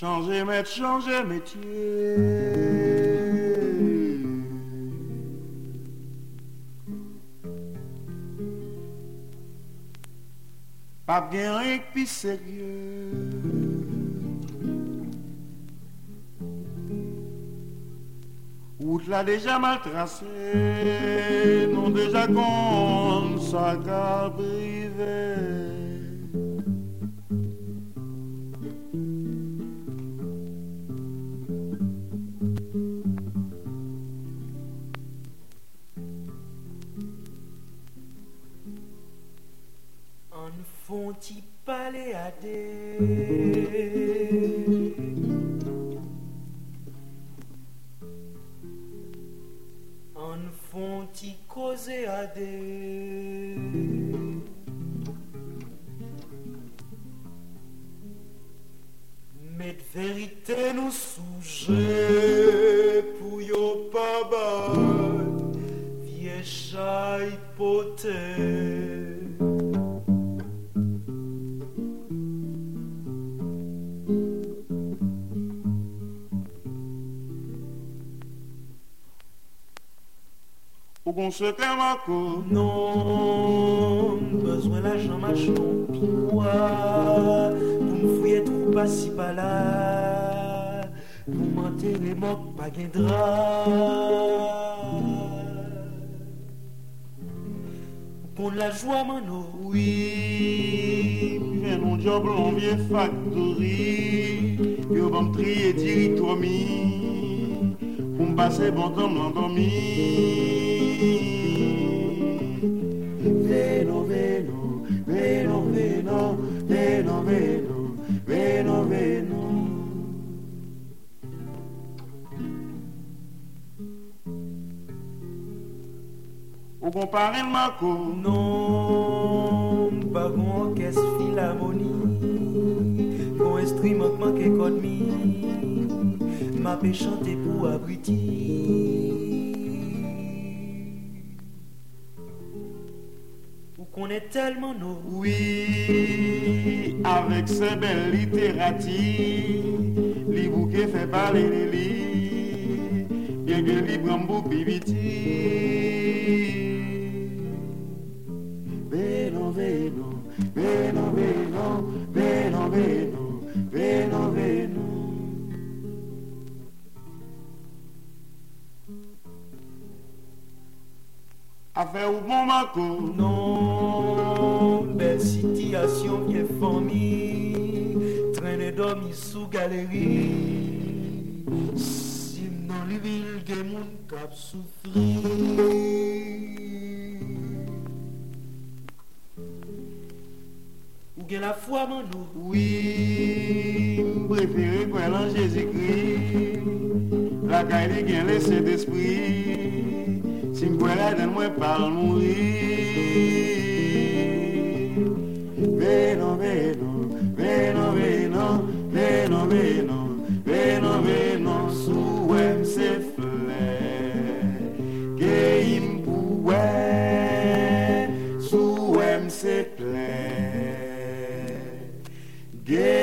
Changer maître, changer métier. Pas bien rien que sérieux. Route là déjà mal tracée, non déjà con, ça En font-ils paléader En font-ils causer à des Mais de vérité nous souger Ou qu'on se cause. Non, besoin l'argent machin pinois Pour me fouiller trop pas si pas là Pour m'enterrer moque pas gain drap Pour la joie mano Oui, viens mon job l'envier factory. On va me trier territoire mi. Pour me passer bon temps m'endormir. Vélo, vélo, vélo, vélo, vélo, vélo, vélo. Ou comparer le. Non, pas gon orchestre philharmonie Gon instrument manque code mi M'a pe chanter pour abruti qu'on est tellement nos. Oui, avec ses belles littératures, les bouquets fait parler les lits, bien que les brambou bibiti. Vélo, vélo, vélo, vélo. Afe ou bon mako Non, bel sityasyon Vye fomi Trene domi sou galeri. Sim nan li vil Gen moun kap soufri. Ou gen la fwa man nou? Oui, preferi kwen lan Jezikri La kaili gen lese despri Si mkwelede mwen pal mouri Veno, veno, veno, veno Veno, veno, veno, veno Souwem se fle Ke im pouwe Souwem se ple Ge